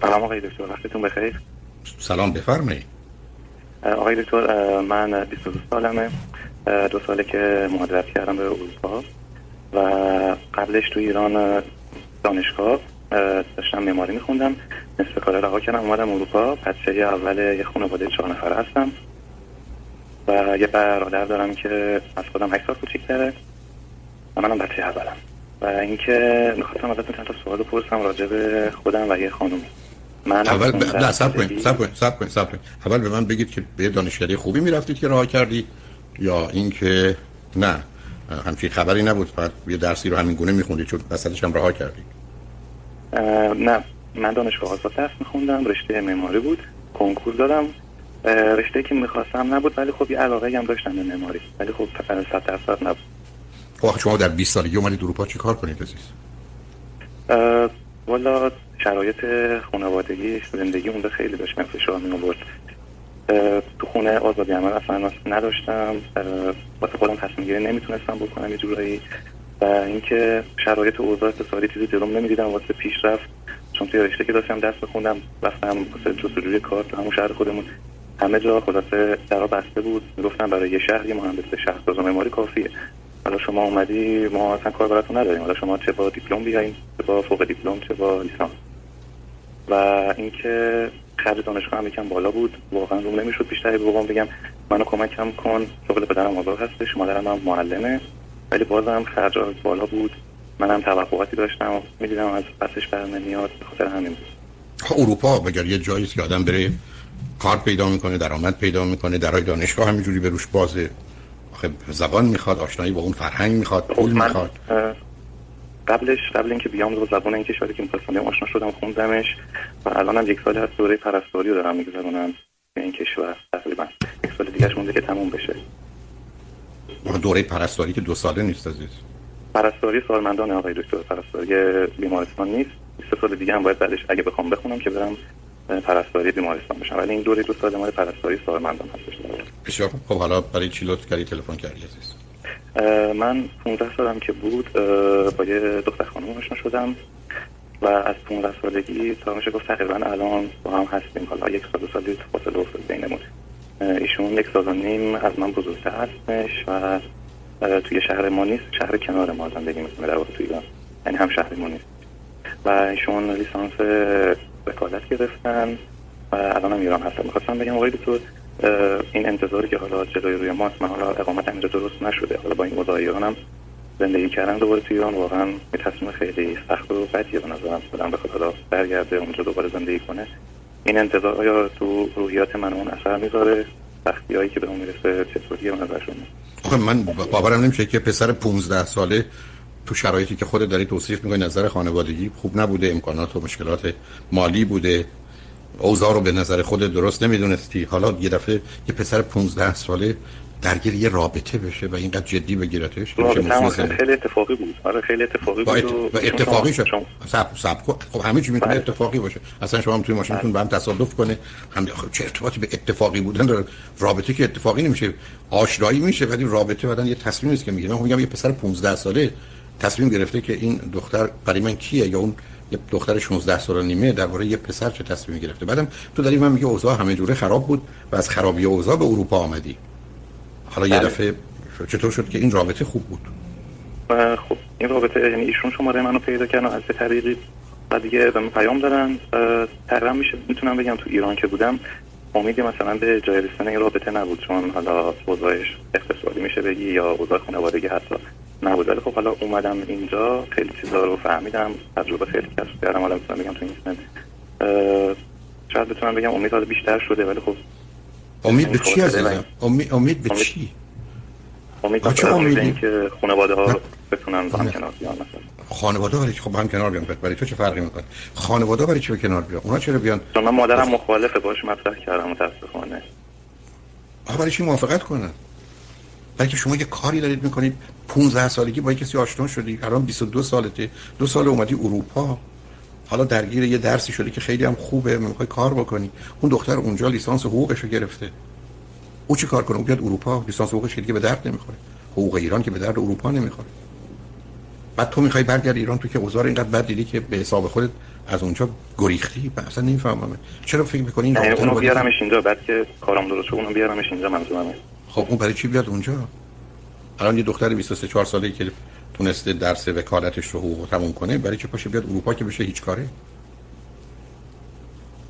سلام آقای دکتر وقتتون بخیر. سلام بفرمایید. آقای دکتر من 22 سالمه. دو ساله که مهاجرت کردم به اروپا و قبلش تو ایران دانشگاه داشتم معماری میخوندم. نصف کار رها کردم اومدم اروپا. بچه اول یه خانواده چهار نفره هستم. و یه برادر دارم که از خودم 8 سال کوچیک‌تره و منم بچه اولم. و اینکه می‌خواستم ازتون چند تا سوال بپرسم راجع به خودم و یه خانومی. من اول ب... نه سب کنید سب کنید سب کنید سب کنید. اول به من بگید که به دانشگاهی خوبی می‌رفتید که راه کردی یا اینکه نه همچین خبری نبود فقط یه درسی رو همین گونه میخوندید چون وسطش هم راه کردید نه من دانشگاه آزاد درس میخوندم رشته معماری بود کنکور دادم. رشته که می‌خواستم نبود ولی خب یه علاقه هم داشتم به معماری ولی خب 100 درصد نبود. خب شما در 20 سالگی اومدید اروپا چی کار کنید عزیز؟ والا شرایط خانوادگی زندگی اونجا خیلی داشت. من فشار می آورد. تو خونه آزادی عمل اصلا نداشتم. واسه خودم تصمیم گیری نمی‌تونستم بکنم یه جورایی. و اینکه شرایط اوضاع اقتصادی چیزی جلوم نمی‌دیدم واسه پیشرفت چون توی رشته که داشتم درس بخوندم رفتم واسه جستجوی کار تو همون شهر خودمون. همه جا خلاصه درا بسته بود. می‌گفتن برای یه شهر یه مهندس شهرساز و معماری کافیه. حالا شما اومدی ما اصلا کار براتون نداریم. حالا شما چه با دیپلم بیاین چه با فوق دیپلم چه با لیسانس. و اینکه خرج دانشگاه هم یکم بالا بود. واقعا روم نمی‌شد بیشتر به بابام بگم. منو کمکم کن. شغل پدرم آزاد هستش مادرم هم معلمه. ولی بازم خرج بالا بود. منم توقعاتی داشتم. می‌دیدم از پسش بر نمیاد. خاطر همین بود. خب، اروپا مگر یه جایی که آدم بره کار پیدا می‌کنه درآمد پیدا می‌کنه درای دانشگاه همینجوری به روش بازه. زبان می‌خواد آشنایی با اون فرهنگ می‌خواد خب، پول می‌خواد. قبلش قبل اینکه بیام رو زبان این کشوری که می‌خواستم آشنا شدم خوندمش و الانم یک سال از دوره پرستاری رو دارم میگذرونم به این کشور. تقریبا یک سال دیگه مونده که تموم بشه. دوره پرستاری که دو ساله نیست عزیز. پرستاری سالمندان آقای دکتر. پرستاری بیمارستان نیست. سه سال دیگه هم باید بعدش اگه بخوام بخونم که برم پرستاری بیمارستان بشم. ولی این دوره دو سال مال پرستاری سالمندان هستش. بسیار خب حالا برای چی لطف کردی؟ تلفن کردی عزیز. من 15 سالم که بود با یه دختر خانم آشنا شدم و از 15 سالگی تا میشه گفت تقریبا الان با هم هستیم. حالا یک سال دو سال فاصله افتاد بینمون ایشون یک سال و نیم از من بزرگتر هستش و توی شهر ما نیست شهر کنار ما زندگی می‌کنه در واقع توی ایران. یعنی هم شهر ما نیست. و ایشون لیسانس وکالت گرفتن و الان هم ایران هستن. می‌خواستم بگم آقای دکتر این انتظاری که حالا جلوی روی ماست من حالا اقامت اینجا درست نشده. حالا با این اوضاع ایران هم زندگی کردن دوباره توی ایران واقعا یه تصمیم خیلی سخت و بدیه به نظرم. خودم بخواد حالا برگرده اونجا دوباره زندگی کنه. این انتظار آیا تو روحیات من اون اثر می‌ذاره؟ سختی هایی که به اون می‌رسه چطوریه به نظر شما؟ من باورم نمیشه که پسر 15 ساله تو شرایطی که خودت داری توصیف می‌کنی نظر خانوادگی خوب نبوده امکانات و مشکلات مالی بوده. اوضاع رو به نظر خود درست نمی‌دونستی. حالا یه دفعه یه پسر 15 ساله درگیر یه رابطه بشه و اینقدر جدی بگیرتش خیلی اتفاقی بود. آره خیلی اتفاقی بود و, و اتفاقی شد. سب سب خب همه چی می‌تونه بله. اتفاقی باشه. اصلا شما هم توی ماشینتون به هم تصادف کنه. هم خب چه ارتباطی به اتفاقی بودن داره؟ رابطه که اتفاقی نمیشه. آشنایی میشه ولی رابطه بعدن یه تصمیمی است که می‌گیره. من میگم یه پسر 15 ساله تصمیم گرفته که این دختر برای من کیه یا اون یه دختر 16 سال نیمه درباره یه پسر چه تصمیمی گرفته. بعدم تو داری من میگه اوضاع همه جوره خراب بود و از خرابی اوضاع به اروپا آمدی. حالا یه بله. دفعه چطور شد که این رابطه خوب بود؟ خب این رابطه یعنی ایشون شماره منو پیدا کردن از طریقی و دیگه به من پیام دادن. تقریبا میشه می‌تونم بگم تو ایران که بودم امیدی مثلا به جای رسیدن این رابطه نبود چون حالا اوضاعش اقتصادی میشه بگی یا اوضاع خانوادگی حتی نبود ولی خب حالا اومدم اینجا خیلی چیزا رو فهمیدم تجربه خیلی کسب کردم. حالا می‌تونم بگم تو این سن شاید بتونم بگم امید حالا بیشتر شده ولی خب امید به چی عزیزم امید امید به چی؟ امید به امیدی؟ که خانواده ها بتونن با هم کنار بیان مثلا. خانواده برای خب هم کنار بیان. برای تو چه فرقی می‌کنه؟ خانواده برای چی به کنار بیان؟ اونا چرا بیان؟ چون من مادرم مخالفه باش مطرح کردم متاسفانه. برای چی موافقت کنن؟ برای شما یه کاری دارید می‌کنید. 15 سالگی با کسی آشنا شدی. الان 22 سالته. دو سال اومدی اروپا. حالا درگیر یه درسی شدی که خیلی هم خوبه. می‌خوای کار بکنی. اون دختر اونجا لیسانس حقوقش رو گرفته. او چی کار کنه؟ او بیاد اروپا. لیسانس حقوقش که به درد نمی‌خوره. حقوق ایران که به درد اروپا نمی‌خوره. بعد تو می‌خوای برگردی ایران. تو که اوضاع اینقدر بد دیدی که به حساب خودت از اونجا گریختی؟ اصلا نمی‌فهمم. چرا فکر می‌کنین نه اونو بیارمش اینجا. بعد که کارم درست اونو بیارمش اینجا. منظورمه خب اون برای چی بیاد اونجا؟ الان یه دختر 23 4 ساله که تونسته درس وکالتش رو حقوق تموم کنه برای چه پاشه بیاد اروپا که بشه هیچ کاره؟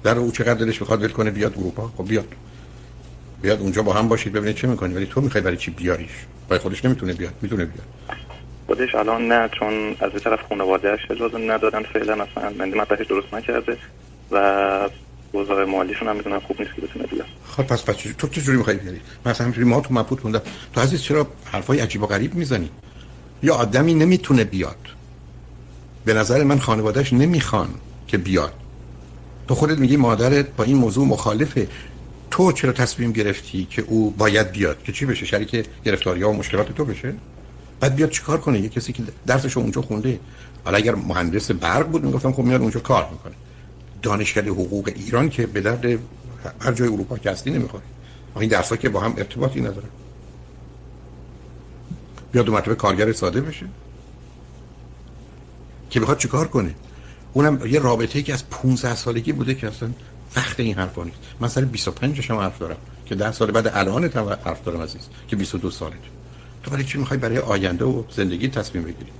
در او چقدر دلش بخواد ول کنه بیاد اروپا؟ خب بیاد. بیاد اونجا با هم باشید ببینید چه می‌کنی. ولی تو می‌خوای برای چی بیاریش؟ برای خودش نمی‌تونه بیاد. می‌تونه بیاد. خودش الان نه چون از یه طرف خانواده‌اش اجازه ندادن فعلا اصلا من درست نکرده و اوضاع مالیشون هم می‌دونم خوب نیست که بتونه بیاد خب پس پس تو چه جوری می‌خوای بیاری مثلا همینجوری ما تو مبهوت موندم. تو عزیز چرا حرفای عجیب و غریب می‌زنی؟ یا آدمی نمی‌تونه بیاد. به نظر من خانوادهش نمی‌خوان که بیاد. تو خودت میگی مادرت با این موضوع مخالفه. تو چرا تصمیم گرفتی که او باید بیاد؟ که چی بشه؟ شریک گرفتاری ها و مشکلات تو بشه؟ بعد بیاد چیکار کنه؟ یه کسی که درسش اونجا خونده. حالا اگر مهندس برق بود می‌گفتم خب میاد اونجا کار می‌کنه. دانشکده حقوق ایران که به درد هر جای اروپا که هستی نمی‌خوره این درسا که با هم ارتباطی نداره بیاد دو مرتبه کارگر ساده بشه. که بخواد چیکار کنه؟ اونم یه رابطه که از 15 سالگی بوده که اصلا وقت این حرفا نیست. من سر 25 هم حرف دارم که 10 سال بعد الان هم حرف دارم عزیز که 22 سالت تو برای چی می‌خوای برای آینده و زندگی تصمیم بگیری؟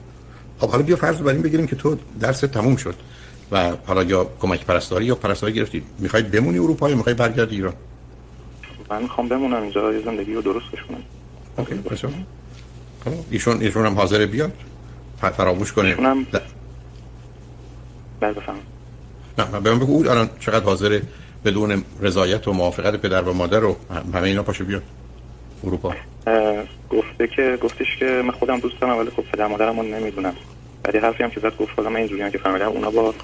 خب حالا بیا فرض بر این بگیریم که تو درس تموم شد. و حالا یا کمک پرستاری یا پرستاری گرفتی می‌خوای بمونی اروپا یا می‌خوای برگردی ایران؟ من می‌خوام بمونم اینجا یه زندگی رو درست کنم. اوکی پس ایشون ایشون هم حاضر بیاد. فراموش کنه ایشون بله بفهم نه به من بگو الان چقدر حاضر بدون رضایت و موافقت پدر و مادر رو همه اینا پاشو بیاد اروپا؟ گفته که گفتش که من خودم دوست دارم ولی خب پدر مادرمو نمی‌دونم. ولی حرفی هم که زد گفت من اینجوری که فهمیدم اونا با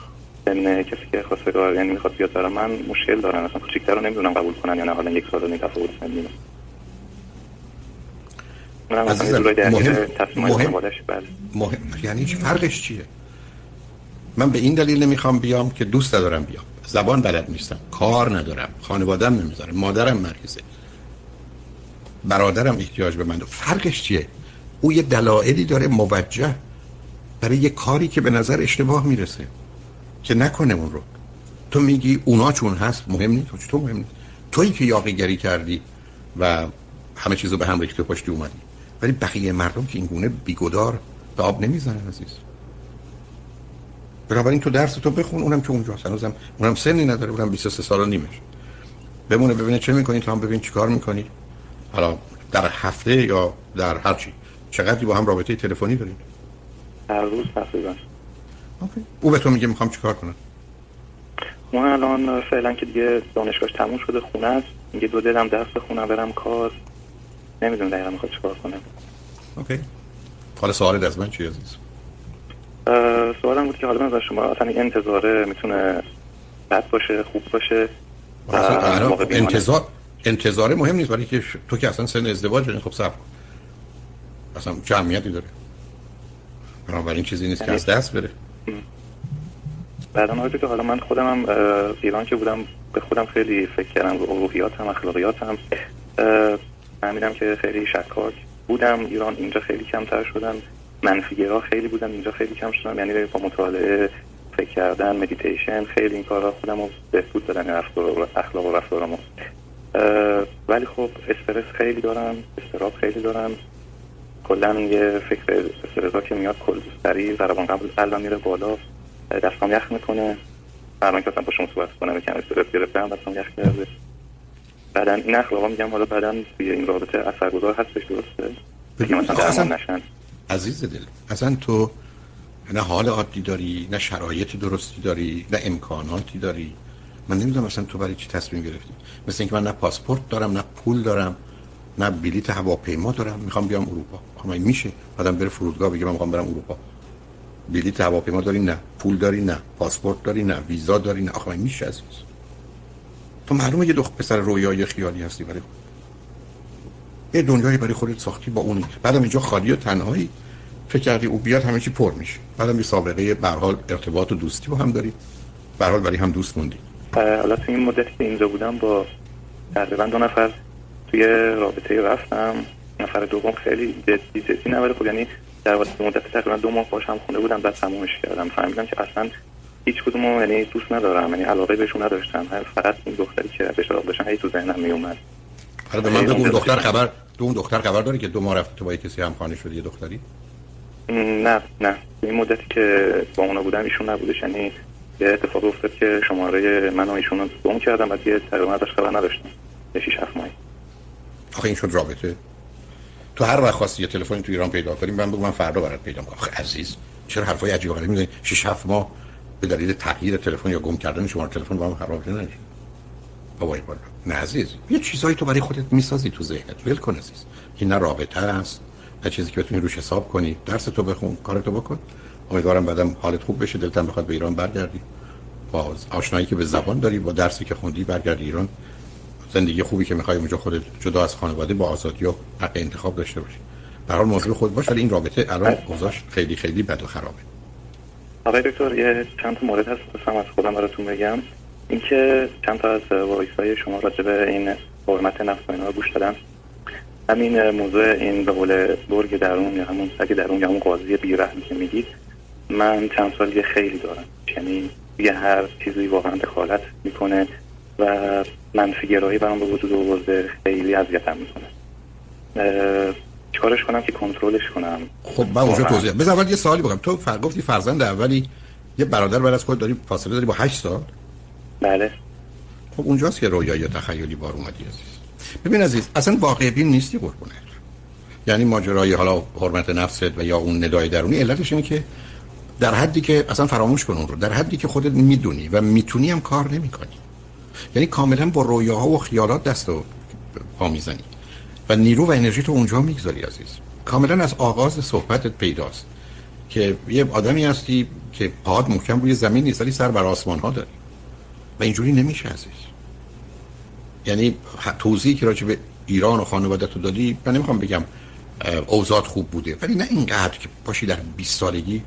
سن کسی که خواستگار یعنی می‌خواد بیاد برای من مشکل دارن. اصلا کوچیک‌تر رو نمی‌دونم قبول کنن یا نه. حالا یک سال نیم تفاوت سنی مهم مهم, بله. مهم یعنی چی؟ فرقش چیه؟ من به این دلیل نمی‌خوام بیام که دوست ندارم بیام. زبان بلد نیستم. کار ندارم. خانوادم نمی‌ذاره. مادرم مریضه. برادرم احتیاج به من. فرقش چیه؟ او یه دلایلی داره موجه. برای یه کاری که به نظر اشتباه می‌رسه که نکنه اون رو. تو میگی اونا چون هست مهم نیست. تو مهم نیست. تویی که یاقیگری کردی و همه چیزو به هم ریخته پشتی اومدی. ولی بقیه مردم که این گونه بیگدار به آب نمی‌زنن عزیز. بنابراین تو درس تو بخون اونم که اونجاست هنوزم اونم سنی نداره اونم 23 سال و نیمش بمونه ببینه چه می‌کنی تو هم ببین چیکار می‌کنی. حالا در هفته یا در هر چی. چقدری با هم رابطه تلفنی دارید هر روز تقریبا. او به تو میگه می‌خوام چیکار کنم؟ ما الان فعلا که دیگه دانشگاهش تموم شده خونه است. میگه دو دلم درس بخونم برم کار. نمی‌دونم دقیقا می‌خواد چیکار کنه. اوکی. حالا سوال از من چی عزیز؟ سوالم بود که حالا من شما اصلا انتظاره می‌تونه بد باشه خوب باشه؟ انتظار انتظار مهم نیست ولی که تو که اصلا سن ازدواج خب صبر کن. اصلا چه اهمیتی داره. بنابراین چیزی نیست که از دست بره. بعدا که حالا من خودم هم ایران که بودم به خودم خیلی فکر کردم روحیاتم اخلاقیاتم. فهمیدم که خیلی شکاک بودم. ایران اینجا خیلی کمتر شدم منفیگرا خیلی بودم اینجا خیلی کم شدم یعنی با مطالعه فکر کردن مدیتیشن خیلی این کارا خودم رو بهبود دادن اخلاق و رفتارمو ولی خب استرس خیلی دارم استراب خیلی دارم. کلا یه فکر استرسا که میاد کل سریع ضربان قبل قلبم میره بالا دستام یخ می‌کنه. برای که با شما صحبت کنم کم استرس گرفتم دستام یخ کرده. بعدن این اخلاقا میگم حالا توی این رابطه اثرگذار هستش درسته؟ دیگه مثلا درمان نشن. عزیز دل اصلا تو نه حال عادی داری نه شرایط درستی داری نه امکاناتی داری. من نمی‌دونم اصلا تو برای چی تصمیم گرفتی. مثل اینکه من نه پاسپورت دارم نه پول دارم نه بلیت هواپیما دارم. می‌خوام بیام اروپا. خب میشه؟ آدم بره فرودگاه بگه من می‌خوام برم اروپا. بلیت هواپیما داری نه پول داری نه پاسپورت داری نه ویزا داری نه. آخه میشه عزیز. تو معلومه یه دختر پسر رویای خیالی هستی برای یه دنیایی برای خودت ساختی با اونی بعدم اینجا خالی و تنهایی. فکر کردی او بیاد همه چی پر میشه. بعدم یه سابقه به حال ارتباط و دوستی با هم داری. به حال برای هم دوست موندی. حالا تو این مدتی که اینجا بودم با تقریبا دو نفر توی رابطه رفتم. نفر دوم خیلی جدی جدی ولی خب یعنی در مدت تقریبا دو ماه باشم خونه بودم بعد تمومش کردم. فهمیدم که اصلا هیچ کدوم یعنی دوست ندارم. یعنی علاقه بهشون نداشتم. فقط این دختری که بهش علاقه داشتم هی تو ذهنم می اومد حالا به من بگو دختر خبر تو اون دختر خبر داری که دو ماه رفته تو با کسی همخانه شدی یه دختری؟ نه نه. این مدتی که با اونا بودم ایشون نبودش. یعنی یه اتفاق افتاد که شماره من و ایشون رو گم کردم. بعد یه تقریبا ازش خبر نداشتم. یه 6 7 ماهی آخه این شد رابطه. تو هر وقت خواستی یه تلفن تو ایران پیدا کنیم من بگو من فردا برات پیدا کنم. آخه عزیز چرا حرفای عجیب غریب می‌زنی؟ 6 7 ماه به دلیل تغییر تلفن یا گم کردن شماره تلفن با هم خراب نشه بابای بالا نه عزیز یه چیزایی تو برای خودت می‌سازی تو ذهنت. ول کن عزیز. این نه رابطه است نه چیزی که بتونی روش حساب کنی. درس تو بخون کارتو بکن. امیدوارم بعدم حالت خوب بشه دلت بخواد به ایران برگردی. با آشنایی که به زبان داری با درسی که خوندی برگردی ایران. زندگی خوبی که می‌خوای اونجا خودت جدا از خانواده با آزادی و حق انتخاب داشته باشی. به حال مواظب خود باش ولی این رابطه الان اوضاعش خیلی خیلی بد و خرابه. آقای دکتر یه چند تا مورد هست بسام از خودم براتون بگم. اینکه چند تا از وایس شما راجع به این حرمت نفس و اینا گوش دادم همین موضوع این به قول برگ درون یا همون سگ درون یا همون قاضی بیرحمی که میگید من چند سال خیلی دارم. یعنی یه هر چیزی واقعا دخالت می‌کنه. و منفی گرایی برام به وجود آورده. خیلی اذیتم می‌کنه. چیکارش کنم که کنترلش کنم؟ خب من اونجا توضیح بذار یه سوالی بگم. تو فر گفتی فرزند اولی یه برادر بعد از خود داری فاصله داری با 8 سال؟ بله. خب اونجاست که رویا یا تخیلی بار اومدی عزیز. ببین عزیز اصلا واقع بین نیستی قربونت. یعنی ماجرای حالا حرمت نفست و یا اون ندای درونی علتش اینه که در حدی که اصلا فراموش کن اون رو. در حدی که خودت می‌دونی و می‌تونی هم کار نمی‌کنی. یعنی کاملا با رویاها و خیالات دست و پا می‌زنی. و نیرو و انرژی تو اونجا می‌گذاری عزیز. کاملا از آغاز صحبتت پیداست که یه آدمی هستی که پاد محکم روی زمین نیست ولی سر بر آسمان ها داری. و اینجوری نمیشه عزیز. یعنی توضیحی که راجع به ایران و خانواده تو دادی من نمی‌خوام بگم اوزاد خوب بوده ولی نه اینقدر که باشی در 20 سالگی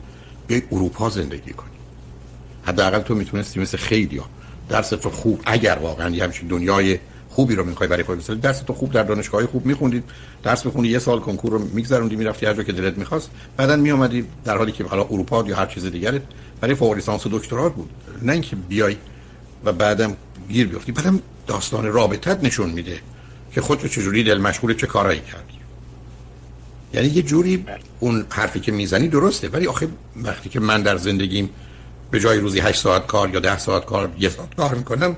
بیای اروپا زندگی کنی. حداقل تو می‌تونستی مثل خیلی ها درس تو خوب. اگر واقعا یه همچین دنیای خوبی رو می‌خوای برای خودت بسازی درس تو خوب در دانشگاه خوب میخوندید درس می‌خونی یه سال کنکور رو میگذروندی می‌رفتی هر جا که دلت می‌خواست. بعدا میومدی در حالی که حالا اروپا یا هر چیز دیگره برای فوق لیسانس و دکترا بود. نه اینکه بیای و بعدم گیر بیفتی بعدم داستان رابطت نشون میده که خودت چجوری دل مشغول چه کارایی کردی. یعنی یه جوری اون حرفی که می‌زنی درسته ولی آخه وقتی که من در زندگیم به جای روزی 8 ساعت کار یا 10 ساعت کار یه ساعت کار می‌کنم.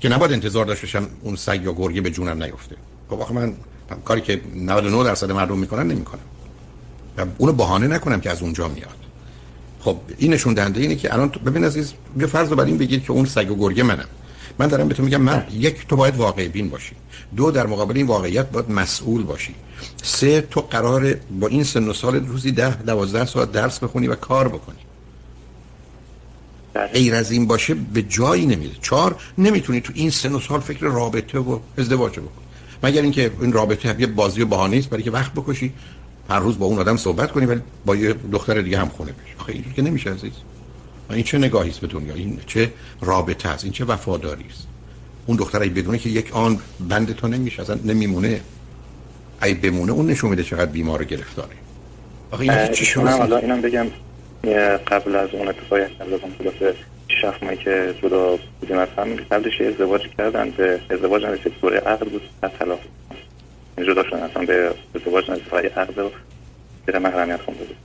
که نباید انتظار داشته باشم اون سگ یا گرگه به جونم نیفته. خب آخه من کاری که 99 درصد مردم می‌کنن نمی‌کنم. و اونو بهانه نکنم که از اونجا میاد. خب این نشون دهنده اینه که الان ببین عزیز یه فرض رو بر این بگید که اون سگ و گرگه منم. من دارم به تو میگم من یک تو باید واقع بین باشی. دو در مقابل این واقعیت باید مسئول باشی. سه تو قرار با این سن و سال روزی ده دوازده ساعت درس بخونی و کار بکنی. غیر از این باشه به جایی نمیده چهار نمی‌تونی تو این سن و سال فکر رابطه و ازدواج بکنی. مگر اینکه این رابطه یه بازی و بهانه است برای که وقت بکشی هر روز با اون آدم صحبت کنی ولی با یه دختر دیگه هم خونه بشی. آخه اینجوری که نمیشه عزیز. این چه نگاهی است به دنیا؟ این چه رابطه است؟ این چه وفاداری است؟ اون دختر ای بدونه که یک آن بند تو نمیشه اصلا نمیمونه. ای بمونه اون نشون میده چقدر بیمار گرفتاره. آخه این چی شما حالا اینم بگم. قبل از اون اتفاقی که لازم خلاصه شخص مایی که جدا بودیم از هم قبلش ازدواج کردن به ازدواج نرسید دوره عقد بود از طلاق. جدا شدن اصلا به ازدواج نرسید فقط عقد و زیر محرمیت خونده بود.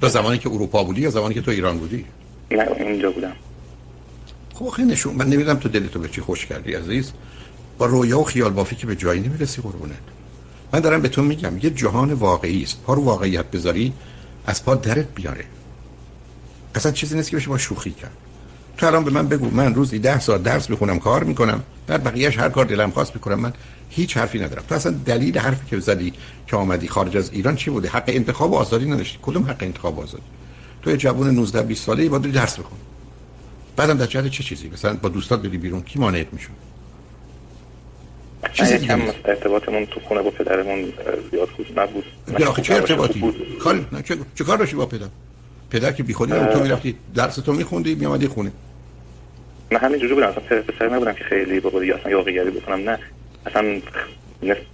تو زمانی که اروپا بودی یا زمانی که تو ایران بودی؟ نه اینجا بودم. خب خیلی نشون من نمی‌دونم تو دلتو به چی خوش کردی عزیز. با رویا و خیال بافی که به جایی نمی‌رسی قربونت. من دارم به تو میگم یه جهان واقعی است. پا رو واقعیت بذاری از پا درت بیاره. اصلا چیزی نیست که بشه با شوخی کرد. تو الان به من بگو من روزی ده ساعت درس بخونم کار می‌کنم بعد بقیهش هر کار دلم خواست می‌کنم من هیچ حرفی ندارم. تو اصلا دلیل حرفی که زدی که آمدی خارج از ایران چی بوده؟ حق انتخاب و آزادی نداشتی. کدوم حق انتخاب و آزادی؟ تو یه جوون 19 20 ساله ای با درس بخون. بعدم در جهت چه چیزی؟ مثلا با دوستات بری بیرون کی مانعت میشه چیزی کم ارتباطمون تو خونه با پدرمون زیاد خوب نبود. نه چه ارتباطی؟ کار نه چه چه کار داشتی با پدر؟ پدر که بیخودی تو می‌رفتی درس تو میخوندی میامدی خونه. نه همین جوری بودم. اصلا پسر نبودم که خیلی با بودی اصلا یاقیگری بکنم نه. اصلا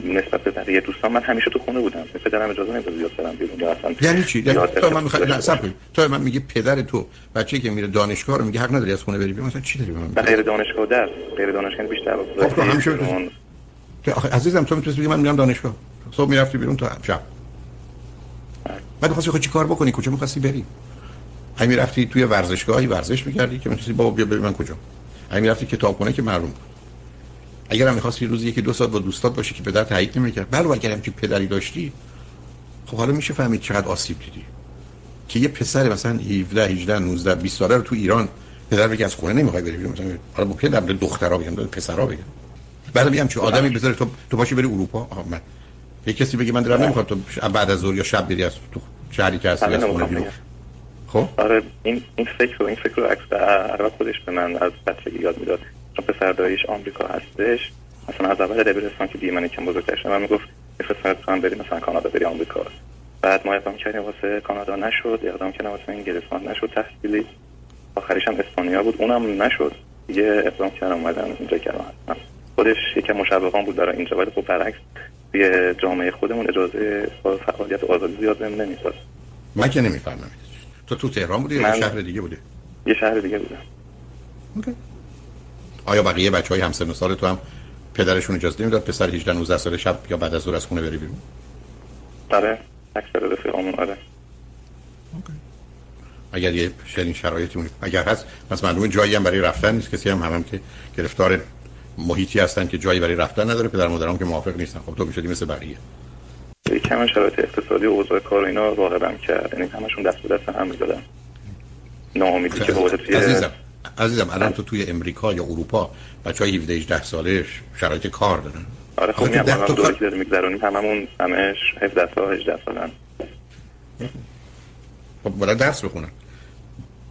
نسبت به بقیه دوستان من همیشه تو خونه بودم. پدرم اجازه نمی‌داد زیاد برم بیرون یا اصلا یعنی چی؟ یعنی تو من می‌خوام نه صبر تو من میگه پدر تو بچه‌ای که میره دانشگاه رو میگه حق نداری از خونه بری بیرون. مثلا چی داری من غیر دانشگاه در. غیر دانشگاه بیشتر خب تو همیشه که آخه عزیزم تو می‌تونی بگی من میرم دانشگاه. صبح می‌رفتی بیرون تا شب. بعد خواستی خود چی کار بکنی؟ کجا می‌خواستی بری؟ همین رفتی توی ورزشگاهی ورزش می‌کردی که می‌تونی بابا بیا ببین من کجا. همین رفتی کتابخونه که معلوم بود. اگر هم می‌خواستی روزی یکی دو ساعت با دوستات باشی که پدر تایید نمی‌کرد. بله اگر هم که پدری داشتی خب حالا میشه فهمید چقدر آسیب دیدی. که یه پسر مثلا 17 18 19 20 ساله رو تو ایران پدر بگه از خونه نمی‌خوای بری مثلا حالا با پدر دخترا بگم پسرا بگم بعد میگم چه آدمی بذاره تو تو باشی بری اروپا؟ من یه کسی بگه من دارم نمی‌خوام تو بعد از ظهر یا شب بری از تو شهری که هستی از خونه بیرون. خب؟ آره این این فکر رو این فکر رو عکس عرب خودش به من از بچگی یاد می‌داد. چون پسر داییش آمریکا هستش مثلا از اول دبیرستان که دیگه من کم بزرگتر شدم من می‌گفت پسر تو هم بری مثلا کانادا بری آمریکا. بعد ما اقدام کردیم واسه کانادا نشد اقدام کردیم واسه انگلستان نشد تحصیلی. آخریش هم اسپانیا بود اونم نشد. دیگه اقدام کردم اومدم اینجا کردم خودش یکم مشوقان بود برای اینجا ولی خب برعکس توی جامعه خودمون اجازه فعالیت آزادی زیاد نمی‌داد. من که نمی‌فهمم. تو تو تهران بودی یا شهر دیگه بودی؟ یه شهر دیگه بودم. اوکی. آیا بقیه بچه های همسن سال تو هم پدرشون اجازه نمی‌داد پسر 18 19 سال شب یا بعد از ظهر از خونه بری بیرون؟ آره اکثر رفیقامون آره. اگر یه چنین شرایطی اگر هست پس معلومه جایی هم برای رفتن نیست. کسی هم هم که گرفتار محیطی هستن که جایی برای رفتن نداره. پدر مادرام که موافق نیستن. خب تو می‌شدی مثل بقیه. کم شرایط اقتصادی و اوضاع کار اینا راغبم کرد. یعنی همشون دست به دست هم می‌دادن ناامیدی که بوده توی عزیزم عزیزم الان تو توی امریکا یا اروپا بچه های 17 18 سالش شرایط کار دارن. آره خب میام الان دوره که داریم میگذرونیم هممون همش 17 سال 18 سالن خب باید درس بخونن.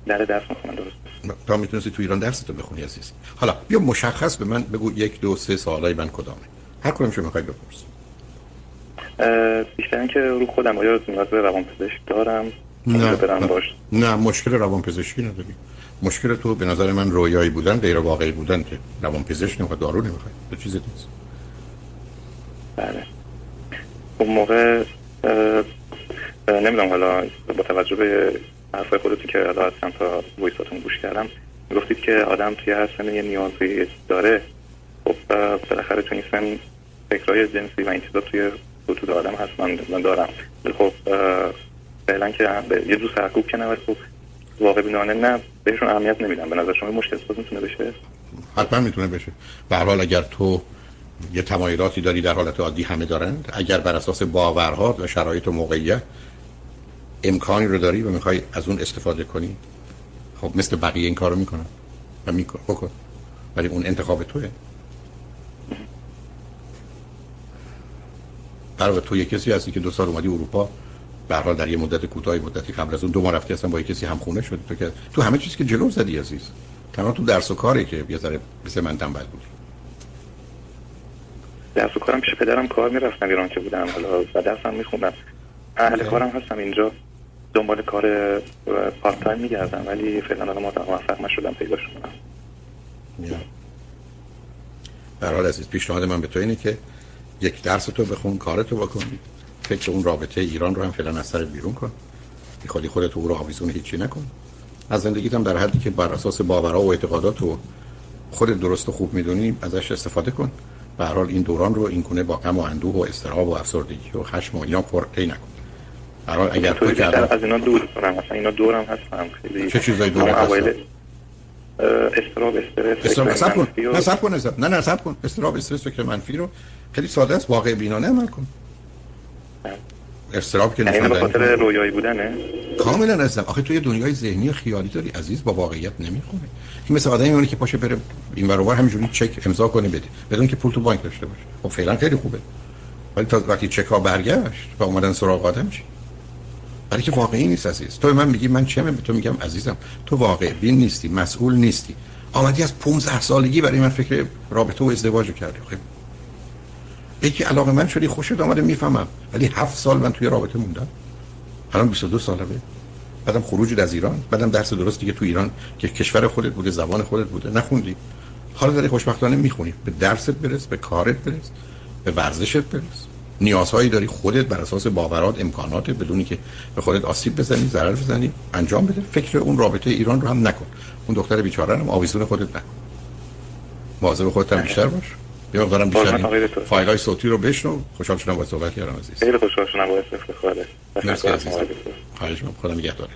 در درس می‌خونن درست. تا می‌تونستی تو ایران درس تو بخونی عزیز. حالا بیا مشخص به من بگو یک دو سه سالای من کدامه. هر کدوم شما می‌خوای بپرس. بیشتر اینکه رو خودم. آیا نیاز به روان پزشک دارم؟ نه برم باش. نه مشکل روان پزشکی نداری. مشکل تو به نظر من رویایی بودن غیر واقعی بودن که روان پزشک نمی‌خواد دارو نمی‌خواد. به چیزی نیست بله. اون موقع نمی‌دونم حالا با توجه به حرفای خودتون که حالا از چند تا ویساتون گوش کردم گفتید که آدم توی هر سنه یه نیازی داره. خب بالاخره تو این سن فکرهای جنسی و این چیزا توی وجود آدم هست. من, من دارم. خب فعلا که یه دو سرکوب که نه خب واقع بینانه نه بهشون اهمیت نمیدم. به نظر شما مشکل ساز می‌تونه بشه؟ حتما می‌تونه بشه. به حال اگر تو یه تمایلاتی داری در حالت عادی همه دارند اگر بر اساس باورها و شرایط و موقعیت امکانی رو داری و می‌خوای از اون استفاده کنی خب مثل بقیه این کارو می‌کنن و میکن بکن. ولی اون انتخاب توه. برای تو یه کسی هستی که دو سال اومدی اروپا؟ به حال در یه مدت کوتاهی مدتی قبل از اون دو ماه رفتی اصلا با یه کسی هم خونه شدی. تو که تو همه چیز که جلو زدی عزیز. تمام تو درس و کاری که یه ذره مثل من تنبل بودی. درس و کارم پیش پدرم کار می‌رفتم ایران که بودم. حالا و درسم میخوندم. اهل کارم هستم اینجا. دنبال کار پارت تایم میگردم ولی فعلا الان موفق نشدم پیداش کنم در حال عزیز پیشنهاد من به تو اینه که یک درس تو بخون کارتو بکن. فکر اون رابطه ایران رو هم فعلا از سر بیرون کن. بی خودی خودت رو آویزون هیچی نکن. از زندگیت هم در حدی که بر اساس باورها و اعتقادات و خود درست و خوب می‌دونی ازش استفاده کن. به هر حال این دوران رو این کنه با غم و اندوه و استراب و افسردگی و خشم و اینا پر نکن. هر اگر تو که از اینا دور کنم. مثلا اینا دورم هستم خیلی چه چیزایی دور هستن؟ استراب استرس استراب کن. نه سب کن نه نه سب کن. استراب استرس فکر منفی رو خیلی ساده است واقع بینانه عمل کن. استراب که یعنی به خاطر رویایی بودنه؟ کاملا هستم آخه تو یه دنیای ذهنی خیالی داری عزیز با واقعیت نمی‌خونه این مثل آدمی میمونه که پاشه بره این ور همینجوری چک امضا کنه بده. بدون که پول تو بانک داشته باشه. خب فعلا خیلی خوبه. ولی تا وقتی چک ها برگشت و اومدن سراغ آدم چی؟ برای که واقعی نیست عزیز. تو من میگی من چه به تو میگم عزیزم تو واقع بین نیستی مسئول نیستی. آمدی از 15 سالگی برای من فکر رابطه و ازدواج کردی. خب یکی علاقه من شدی خوشت آمده می‌فهمم. ولی هفت سال من توی رابطه موندم. الان 22 سالمه. بعدم خروج از ایران. بعدم درس درست دیگه تو ایران که کشور خودت بوده زبان خودت بوده. نخوندی. حالا داری خوشبختانه می‌خونی. به درست برس به کارت برس به ورزشت برس. نیازهایی داری خودت بر اساس باورات امکانات بدونی که به خودت آسیب بزنی ضرر بزنی انجام بده. فکر اون رابطه ایران رو هم نکن. اون دختر بیچاره هم آویزون خودت نکن. مواظب خودت هم بیشتر باش. بیا دارم بیشتر فایل های صوتی رو بشنو. خوشحال شدم با صحبت کردم عزیز. خیلی خوشحال شدم با عزیز خواهش خدا نگهدارت